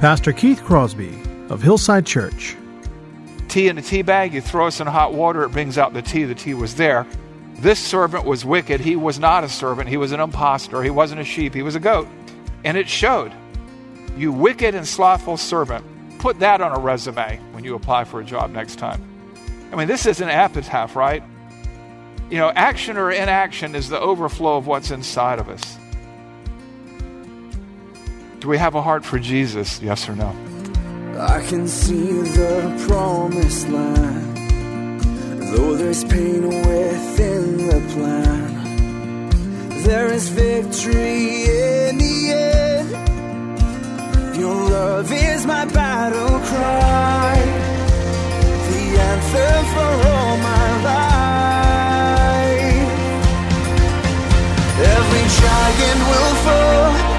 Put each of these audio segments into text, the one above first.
Pastor Keith Crosby of Hillside Church. Tea in a tea bag, you throw us in hot water, it brings out the tea. The tea was there. This servant was wicked. He was not a servant. He was an impostor. He wasn't a sheep. He was a goat. And it showed. You wicked and slothful servant. Put that on a resume when you apply for a job next time. I mean, this is an epitaph, right? You know, action or inaction is the overflow of what's inside of us. Do we have a heart for Jesus? Yes or no? I can see the promised land, though there's pain within the plan. There is victory in the end. Your love is my battle cry, the anthem for all my life. Every giant will fall,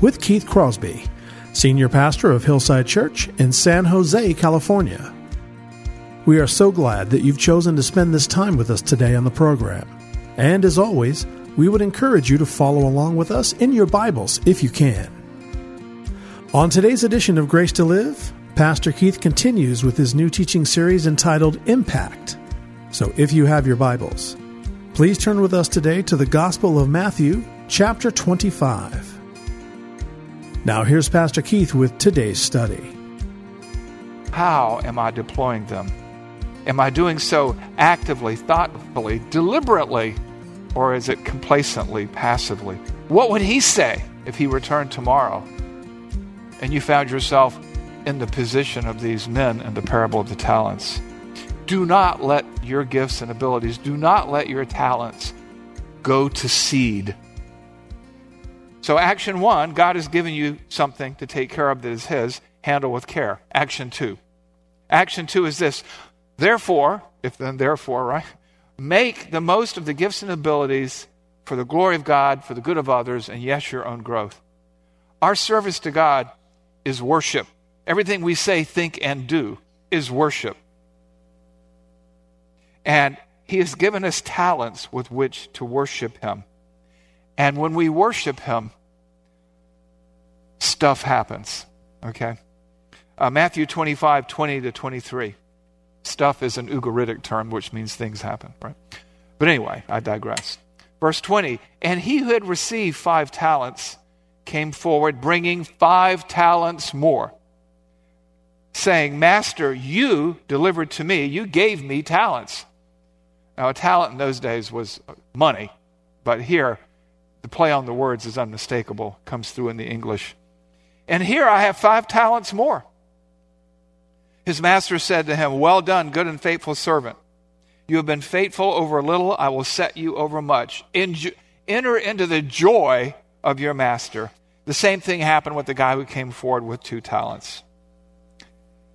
with Keith Crosby, Senior Pastor of Hillside Church in San Jose, California. We are so glad that you've chosen to spend this time with us today on the program. And as always, we would encourage you to follow along with us in your Bibles if you can. On today's edition of Grace to Live, Pastor Keith continues with his new teaching series entitled Impact. So if you have your Bibles, please turn with us today to the Gospel of Matthew, chapter 25. Now here's Pastor Keith with today's study. How am I deploying them? Am I doing so actively, thoughtfully, deliberately, or is it complacently, passively? What would he say if he returned tomorrow and you found yourself in the position of these men in the parable of the talents? Do not let your gifts and abilities, do not let your talents go to seed. So, action one, God has given you something to take care of that is His, handle with care. Action two. Action two is this Therefore, if then therefore, right? Make the most of the gifts and abilities for the glory of God, for the good of others, and yes, your own growth. Our service to God is worship. Everything we say, think, and do is worship. And He has given us talents with which to worship Him. And when we worship Him, stuff happens. Okay? Uh, Matthew 25, 20 to 23. Stuff is an Ugaritic term, which means things happen, right? But anyway, I digress. Verse 20 And he who had received five talents came forward, bringing five talents more, saying, Master, you delivered to me, you gave me talents. Now, a talent in those days was money, but here, the play on the words is unmistakable, comes through in the English. And here I have five talents more. His master said to him, Well done, good and faithful servant. You have been faithful over a little, I will set you over much. Enter into the joy of your master. The same thing happened with the guy who came forward with two talents.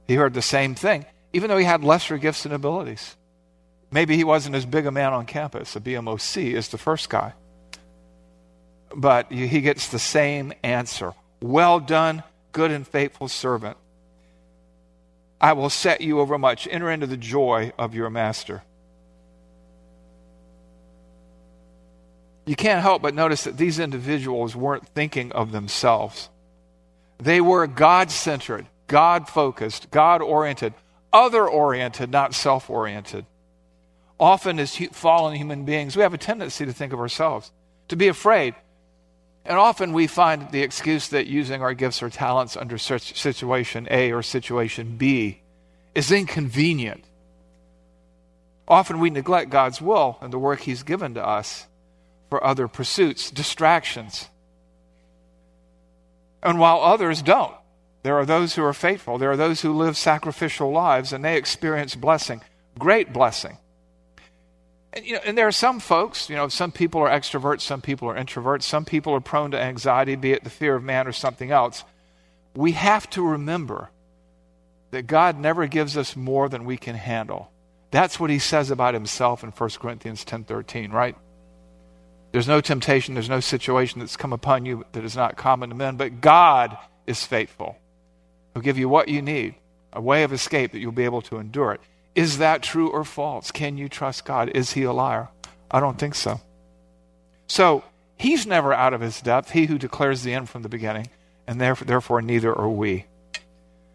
He heard the same thing, even though he had lesser gifts and abilities. Maybe he wasn't as big a man on campus, a BMOC, as the first guy. But he gets the same answer Well done, good and faithful servant. I will set you over much. Enter into the joy of your master. You can't help but notice that these individuals weren't thinking of themselves. They were God centered, God focused, God oriented, other oriented, not self oriented. Often, as fallen human beings, we have a tendency to think of ourselves, to be afraid. And often we find the excuse that using our gifts or talents under situation A or situation B is inconvenient. Often we neglect God's will and the work He's given to us for other pursuits, distractions. And while others don't, there are those who are faithful. There are those who live sacrificial lives and they experience blessing, great blessing. And, you know, and there are some folks, you know, some people are extroverts, some people are introverts, some people are prone to anxiety, be it the fear of man or something else. We have to remember that God never gives us more than we can handle. That's what he says about himself in 1 Corinthians 10:13, right? There's no temptation, there's no situation that's come upon you that is not common to men, but God is faithful. He'll give you what you need, a way of escape that you'll be able to endure it. Is that true or false? Can you trust God? Is he a liar? I don't think so. So, he's never out of his depth, he who declares the end from the beginning, and therefore, therefore neither are we.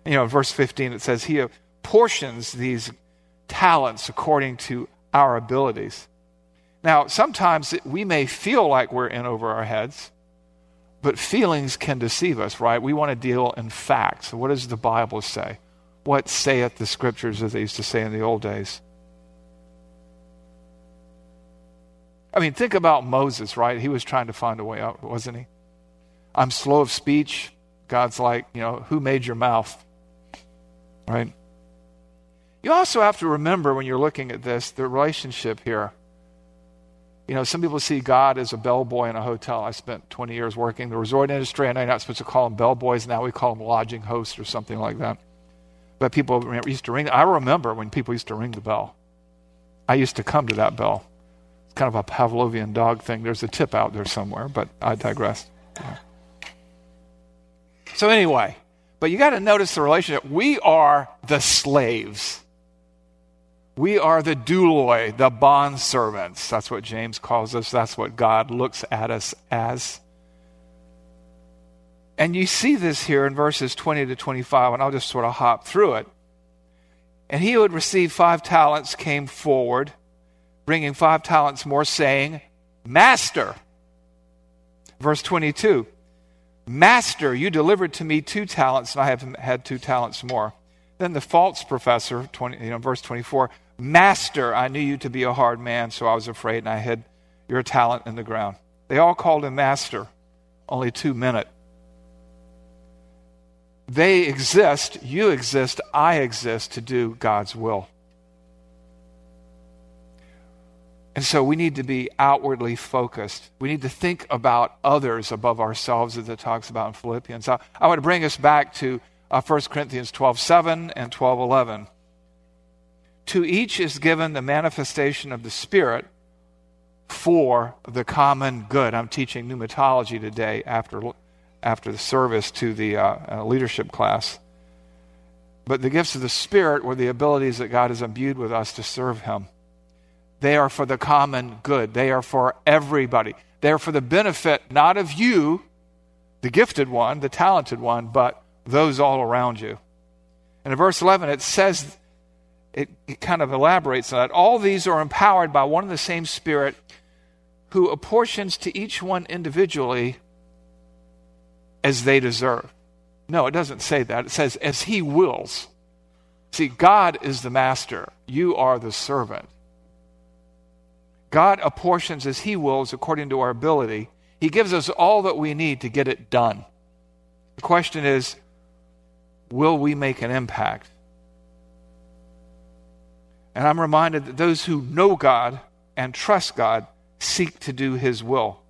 You know, verse 15 it says, He portions these talents according to our abilities. Now, sometimes we may feel like we're in over our heads, but feelings can deceive us, right? We want to deal in facts. What does the Bible say? What saith the scriptures, as they used to say in the old days? I mean, think about Moses, right? He was trying to find a way out, wasn't he? I'm slow of speech. God's like, you know, who made your mouth? Right? You also have to remember when you're looking at this, the relationship here. You know, some people see God as a bellboy in a hotel. I spent 20 years working the resort industry. And I know you're not supposed to call them bellboys. Now we call them lodging hosts or something like that. But people used to ring. I remember when people used to ring the bell. I used to come to that bell. It's kind of a Pavlovian dog thing. There's a tip out there somewhere, but I digress. Yeah. So, anyway, but you got to notice the relationship. We are the slaves. We are the douloi, the bond servants. That's what James calls us. That's what God looks at us as. And you see this here in verses 20 to 25, and I'll just sort of hop through it. And he who had received five talents came forward, bringing five talents more, saying, Master. Verse 22 Master, you delivered to me two talents, and I have had two talents more. Then the false professor, 20, you know, verse 24, Master, I knew you to be a hard man, so I was afraid, and I hid your talent in the ground. They all called him Master, only two minute. They exist, you exist, I exist to do God's will. And so we need to be outwardly focused. We need to think about others above ourselves, as it talks about in Philippians. I, I want to bring us back to uh, 1 Corinthians 12 7 and 12 11. To each is given the manifestation of the Spirit for the common good. I'm teaching pneumatology today after, after the service to the uh, uh, leadership class. But the gifts of the Spirit were the abilities that God has imbued with us to serve Him. They are for the common good, they are for everybody. They are for the benefit not of you, the gifted one, the talented one, but those all around you. And in verse 11, it says, it, it kind of elaborates on that. All these are empowered by one and the same Spirit who apportions to each one individually as they deserve. No, it doesn't say that. It says, as he wills. See, God is the master, you are the servant. God apportions as he wills according to our ability. He gives us all that we need to get it done. The question is, will we make an impact? And I'm reminded that those who know God and trust God seek to do His will.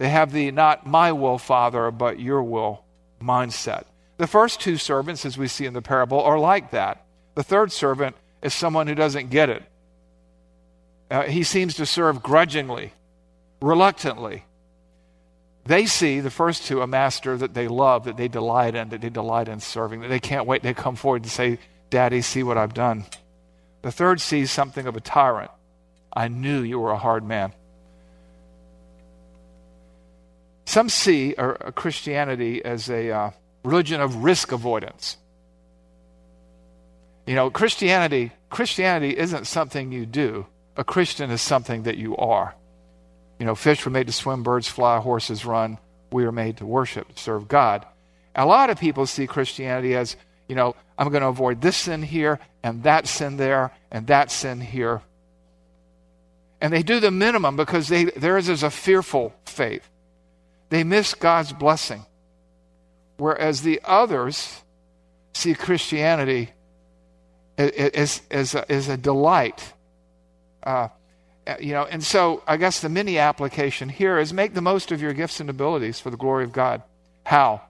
They have the not my will, Father, but your will mindset. The first two servants, as we see in the parable, are like that. The third servant is someone who doesn't get it. Uh, he seems to serve grudgingly, reluctantly. They see, the first two, a master that they love, that they delight in, that they delight in serving, that they can't wait. They come forward and say, Daddy, see what I've done. The third sees something of a tyrant. I knew you were a hard man. Some see Christianity as a uh, religion of risk avoidance. You know, Christianity Christianity isn't something you do. A Christian is something that you are. You know, fish were made to swim, birds fly, horses run. We are made to worship, serve God. A lot of people see Christianity as, you know, I'm going to avoid this sin here and that sin there and that sin here. And they do the minimum because they, theirs is a fearful faith. They miss God's blessing. Whereas the others see Christianity as, as, a, as a delight. Uh, you know, and so I guess the mini application here is make the most of your gifts and abilities for the glory of God. How?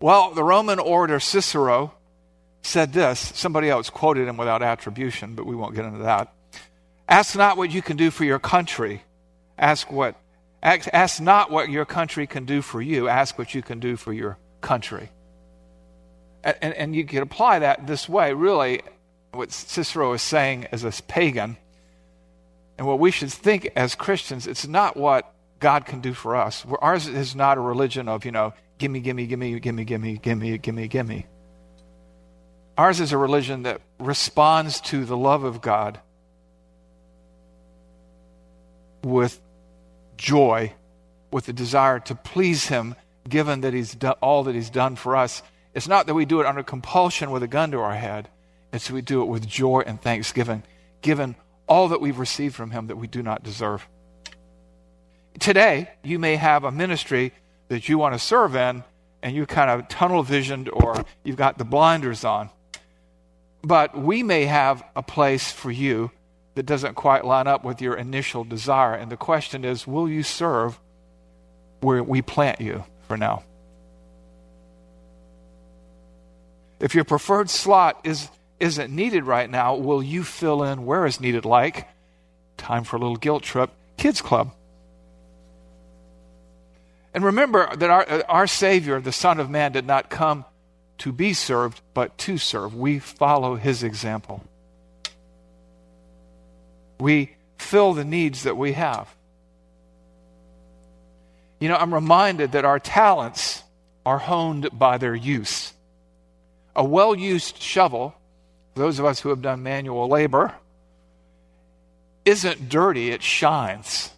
Well, the Roman orator Cicero said this. Somebody else quoted him without attribution, but we won't get into that. Ask not what you can do for your country. Ask what ask, not what your country can do for you. Ask what you can do for your country. And, and, you can apply that this way, really, what Cicero is saying as a pagan, and what we should think as Christians, it's not what God can do for us. Ours is not a religion of, you know, gimme, gimme, gimme, gimme, gimme, gimme, gimme, gimme. Ours is a religion that responds to the love of God with joy, with the desire to please Him, given that He's done all that He's done for us. It's not that we do it under compulsion with a gun to our head, it's we do it with joy and thanksgiving, given all that we've received from Him that we do not deserve. Today, you may have a ministry that you want to serve in, and you kind of tunnel visioned or you've got the blinders on. But we may have a place for you that doesn't quite line up with your initial desire. And the question is will you serve where we plant you for now? If your preferred slot is, isn't needed right now, will you fill in where is needed, like time for a little guilt trip, kids club? And remember that our, our Savior, the Son of Man, did not come to be served, but to serve. We follow his example. We fill the needs that we have. You know, I'm reminded that our talents are honed by their use. A well used shovel, those of us who have done manual labor, isn't dirty, it shines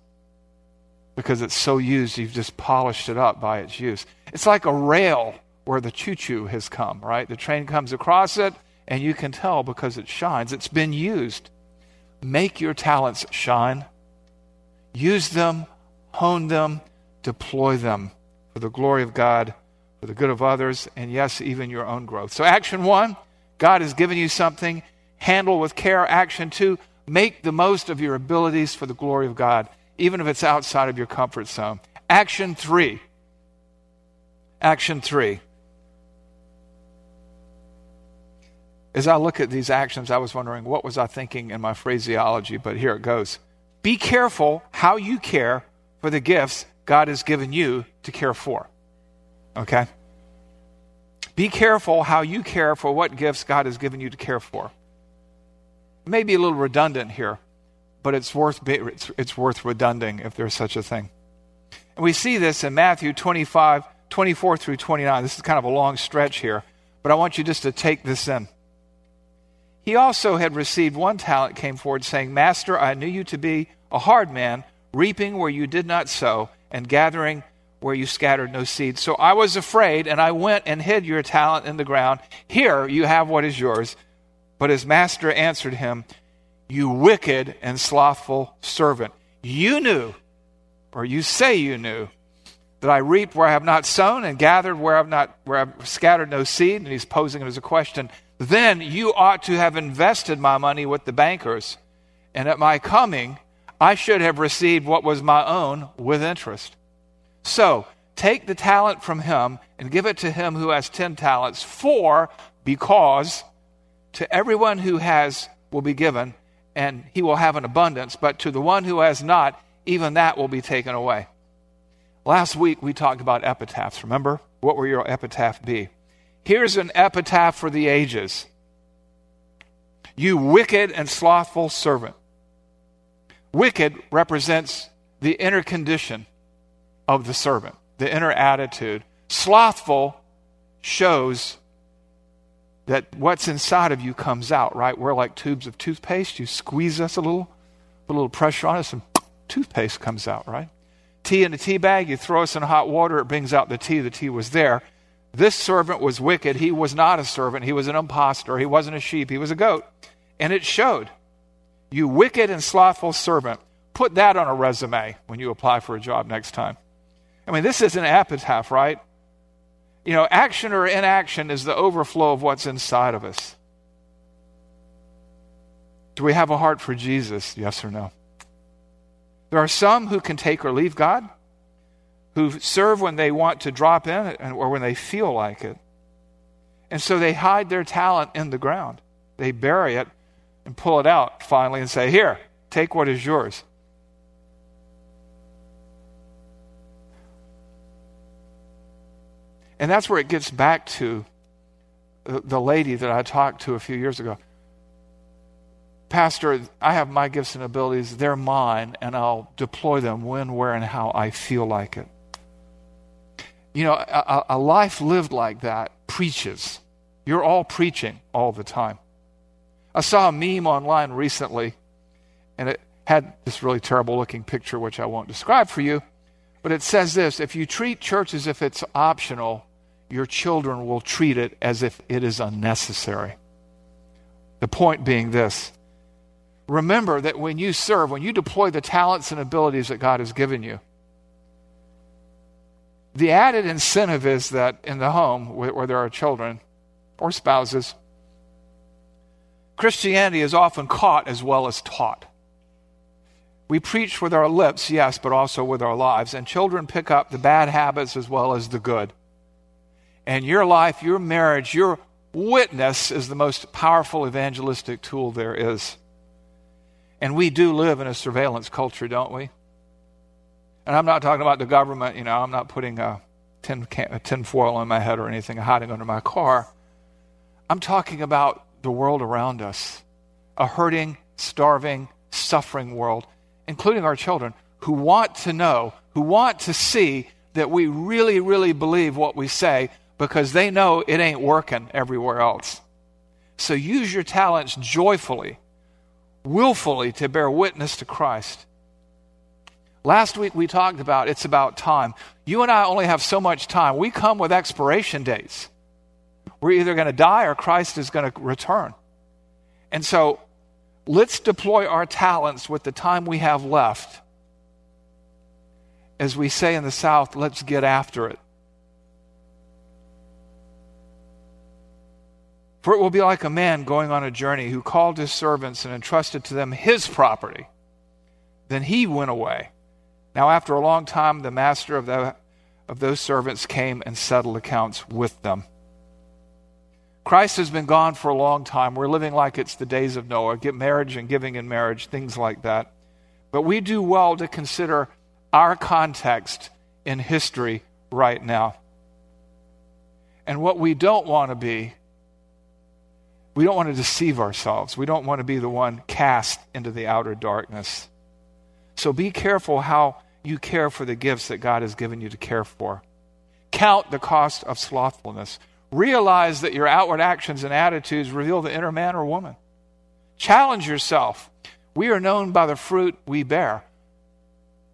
because it's so used, you've just polished it up by its use. It's like a rail where the choo choo has come, right? The train comes across it, and you can tell because it shines. It's been used. Make your talents shine. Use them, hone them, deploy them for the glory of God, for the good of others, and yes, even your own growth. So, action one God has given you something, handle with care. Action two make the most of your abilities for the glory of God, even if it's outside of your comfort zone. Action three. Action three As I look at these actions, I was wondering what was I thinking in my phraseology, but here it goes. Be careful how you care for the gifts God has given you to care for. Okay? Be careful how you care for what gifts God has given you to care for. It may be a little redundant here, but it's worth, it's, it's worth redunding if there's such a thing. And we see this in Matthew 25, 24 through 29. This is kind of a long stretch here, but I want you just to take this in. He also had received one talent, came forward, saying, Master, I knew you to be a hard man, reaping where you did not sow, and gathering where you scattered no seed. So I was afraid, and I went and hid your talent in the ground. Here you have what is yours. But his master answered him, You wicked and slothful servant. You knew, or you say you knew, that I reaped where I have not sown and gathered where I've not where I've scattered no seed. And he's posing it as a question. Then you ought to have invested my money with the bankers, and at my coming, I should have received what was my own with interest. So, take the talent from him and give it to him who has ten talents, for because to everyone who has will be given, and he will have an abundance, but to the one who has not, even that will be taken away. Last week we talked about epitaphs, remember? What will your epitaph be? Here's an epitaph for the ages You wicked and slothful servant. Wicked represents the inner condition of the servant, the inner attitude. Slothful shows that what's inside of you comes out, right? We're like tubes of toothpaste. You squeeze us a little, put a little pressure on us, and toothpaste comes out, right? tea in a tea bag, you throw us in hot water, it brings out the tea. The tea was there. This servant was wicked. He was not a servant. He was an impostor. He wasn't a sheep. He was a goat. And it showed. You wicked and slothful servant. Put that on a resume when you apply for a job next time. I mean, this is an epitaph, right? You know, action or inaction is the overflow of what's inside of us. Do we have a heart for Jesus? Yes or no? There are some who can take or leave God, who serve when they want to drop in or when they feel like it. And so they hide their talent in the ground. They bury it and pull it out finally and say, Here, take what is yours. And that's where it gets back to the lady that I talked to a few years ago. Pastor, I have my gifts and abilities, they're mine, and I'll deploy them when, where, and how I feel like it. You know, a, a life lived like that preaches. You're all preaching all the time. I saw a meme online recently, and it had this really terrible looking picture, which I won't describe for you. But it says this if you treat church as if it's optional, your children will treat it as if it is unnecessary. The point being this remember that when you serve, when you deploy the talents and abilities that God has given you, the added incentive is that in the home where, where there are children or spouses, Christianity is often caught as well as taught. We preach with our lips, yes, but also with our lives, and children pick up the bad habits as well as the good. And your life, your marriage, your witness is the most powerful evangelistic tool there is. And we do live in a surveillance culture, don't we? And I'm not talking about the government, you know, I'm not putting a tin, can, a tin foil on my head or anything, hiding under my car. I'm talking about the world around us a hurting, starving, suffering world, including our children, who want to know, who want to see that we really, really believe what we say because they know it ain't working everywhere else. So use your talents joyfully willfully to bear witness to Christ. Last week we talked about it's about time. You and I only have so much time. We come with expiration dates. We're either going to die or Christ is going to return. And so let's deploy our talents with the time we have left. As we say in the South, let's get after it. For it will be like a man going on a journey who called his servants and entrusted to them his property. Then he went away. Now, after a long time, the master of, the, of those servants came and settled accounts with them. Christ has been gone for a long time. We're living like it's the days of Noah, get marriage and giving in marriage, things like that. But we do well to consider our context in history right now. And what we don't want to be we don't want to deceive ourselves. We don't want to be the one cast into the outer darkness. So be careful how you care for the gifts that God has given you to care for. Count the cost of slothfulness. Realize that your outward actions and attitudes reveal the inner man or woman. Challenge yourself. We are known by the fruit we bear.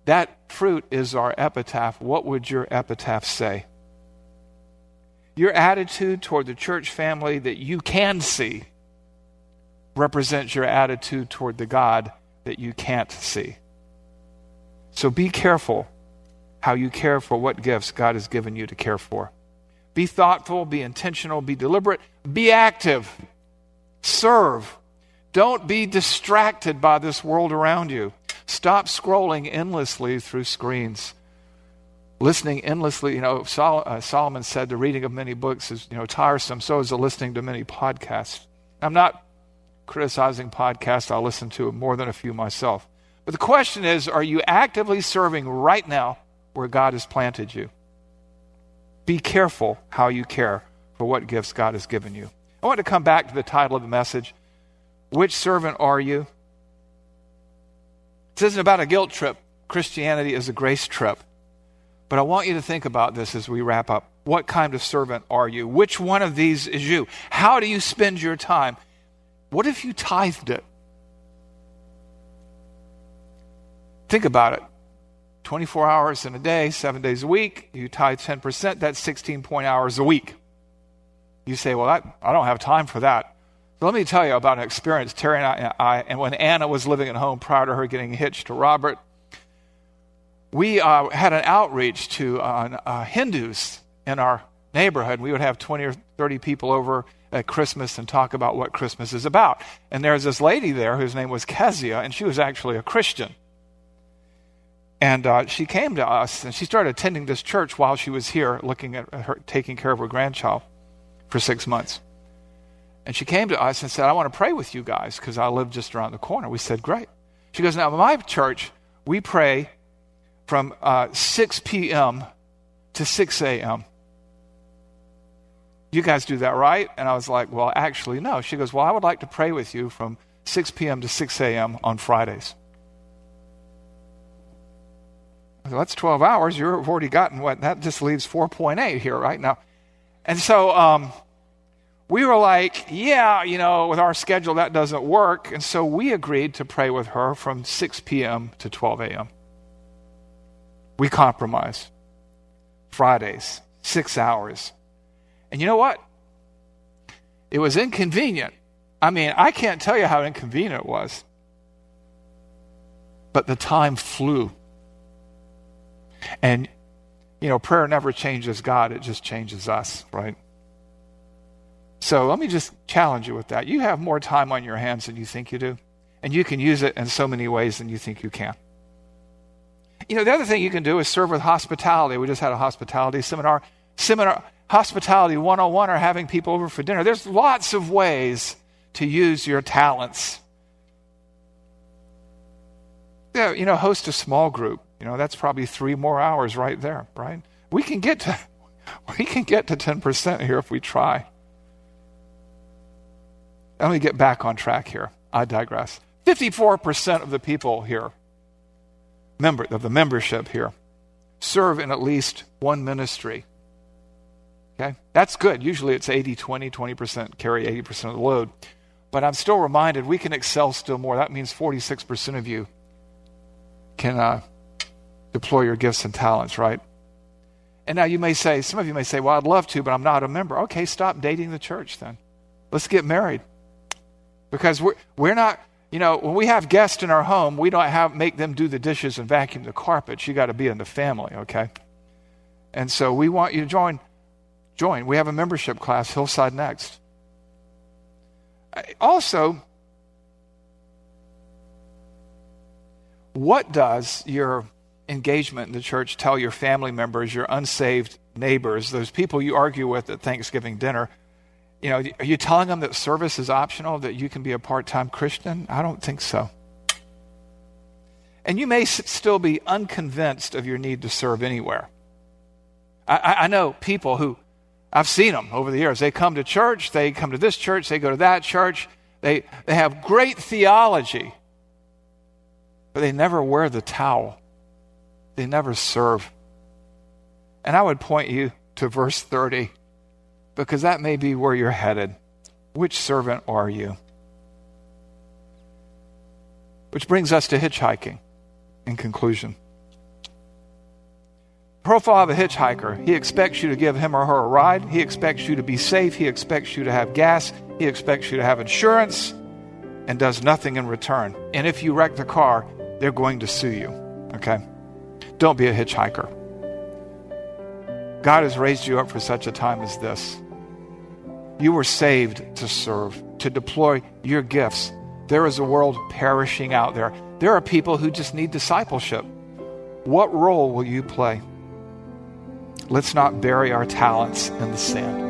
That fruit is our epitaph. What would your epitaph say? Your attitude toward the church family that you can see represents your attitude toward the God that you can't see. So be careful how you care for what gifts God has given you to care for. Be thoughtful, be intentional, be deliberate, be active, serve. Don't be distracted by this world around you. Stop scrolling endlessly through screens listening endlessly. You know, Sol- uh, Solomon said the reading of many books is you know tiresome. So is the listening to many podcasts. I'm not criticizing podcasts. I'll listen to more than a few myself. But the question is, are you actively serving right now where God has planted you? Be careful how you care for what gifts God has given you. I want to come back to the title of the message. Which servant are you? This isn't about a guilt trip. Christianity is a grace trip. But I want you to think about this as we wrap up. What kind of servant are you? Which one of these is you? How do you spend your time? What if you tithed it? Think about it. 24 hours in a day, seven days a week. You tie 10%, that's 16 point hours a week. You say, well, I, I don't have time for that. So let me tell you about an experience Terry and I, I, and when Anna was living at home prior to her getting hitched to Robert, we uh, had an outreach to uh, uh, Hindus in our neighborhood. We would have 20 or 30 people over at Christmas and talk about what Christmas is about. And there's this lady there whose name was Kezia, and she was actually a Christian. And uh, she came to us, and she started attending this church while she was here, looking at her, taking care of her grandchild for six months. And she came to us and said, I want to pray with you guys because I live just around the corner. We said, Great. She goes, Now, my church, we pray from uh, 6 p.m. to 6 a.m. You guys do that, right? And I was like, Well, actually, no. She goes, Well, I would like to pray with you from 6 p.m. to 6 a.m. on Fridays. That's 12 hours. You've already gotten what? That just leaves 4.8 here, right? Now, and so um, we were like, yeah, you know, with our schedule, that doesn't work. And so we agreed to pray with her from 6 p.m. to 12 a.m. We compromised. Fridays, six hours. And you know what? It was inconvenient. I mean, I can't tell you how inconvenient it was. But the time flew. And, you know, prayer never changes God, it just changes us, right? So let me just challenge you with that. You have more time on your hands than you think you do, and you can use it in so many ways than you think you can. You know, the other thing you can do is serve with hospitality. We just had a hospitality seminar. Seminar Hospitality 101 or having people over for dinner. There's lots of ways to use your talents. Yeah, you know, host a small group. You know, that's probably three more hours right there, right? We can get to we can get to 10% here if we try. Let me get back on track here. I digress. 54% of the people here, member of the membership here, serve in at least one ministry. Okay? That's good. Usually it's 80 20, 20% carry 80% of the load. But I'm still reminded we can excel still more. That means 46% of you can uh, deploy your gifts and talents, right? And now you may say, some of you may say, well, I'd love to, but I'm not a member. Okay, stop dating the church then. Let's get married. Because we're, we're not, you know, when we have guests in our home, we don't have make them do the dishes and vacuum the carpet. You got to be in the family, okay? And so we want you to join join. We have a membership class, Hillside Next. Also, what does your engagement in the church tell your family members, your unsaved neighbors, those people you argue with at Thanksgiving dinner? You know, are you telling them that service is optional, that you can be a part time Christian? I don't think so. And you may still be unconvinced of your need to serve anywhere. I, I know people who I've seen them over the years. They come to church, they come to this church, they go to that church. They, they have great theology, but they never wear the towel. They never serve. And I would point you to verse 30 because that may be where you're headed. Which servant are you? Which brings us to hitchhiking in conclusion profile of a hitchhiker. He expects you to give him or her a ride. He expects you to be safe. He expects you to have gas. He expects you to have insurance and does nothing in return. And if you wreck the car, they're going to sue you. Okay? Don't be a hitchhiker. God has raised you up for such a time as this. You were saved to serve, to deploy your gifts. There is a world perishing out there. There are people who just need discipleship. What role will you play? Let's not bury our talents in the sand.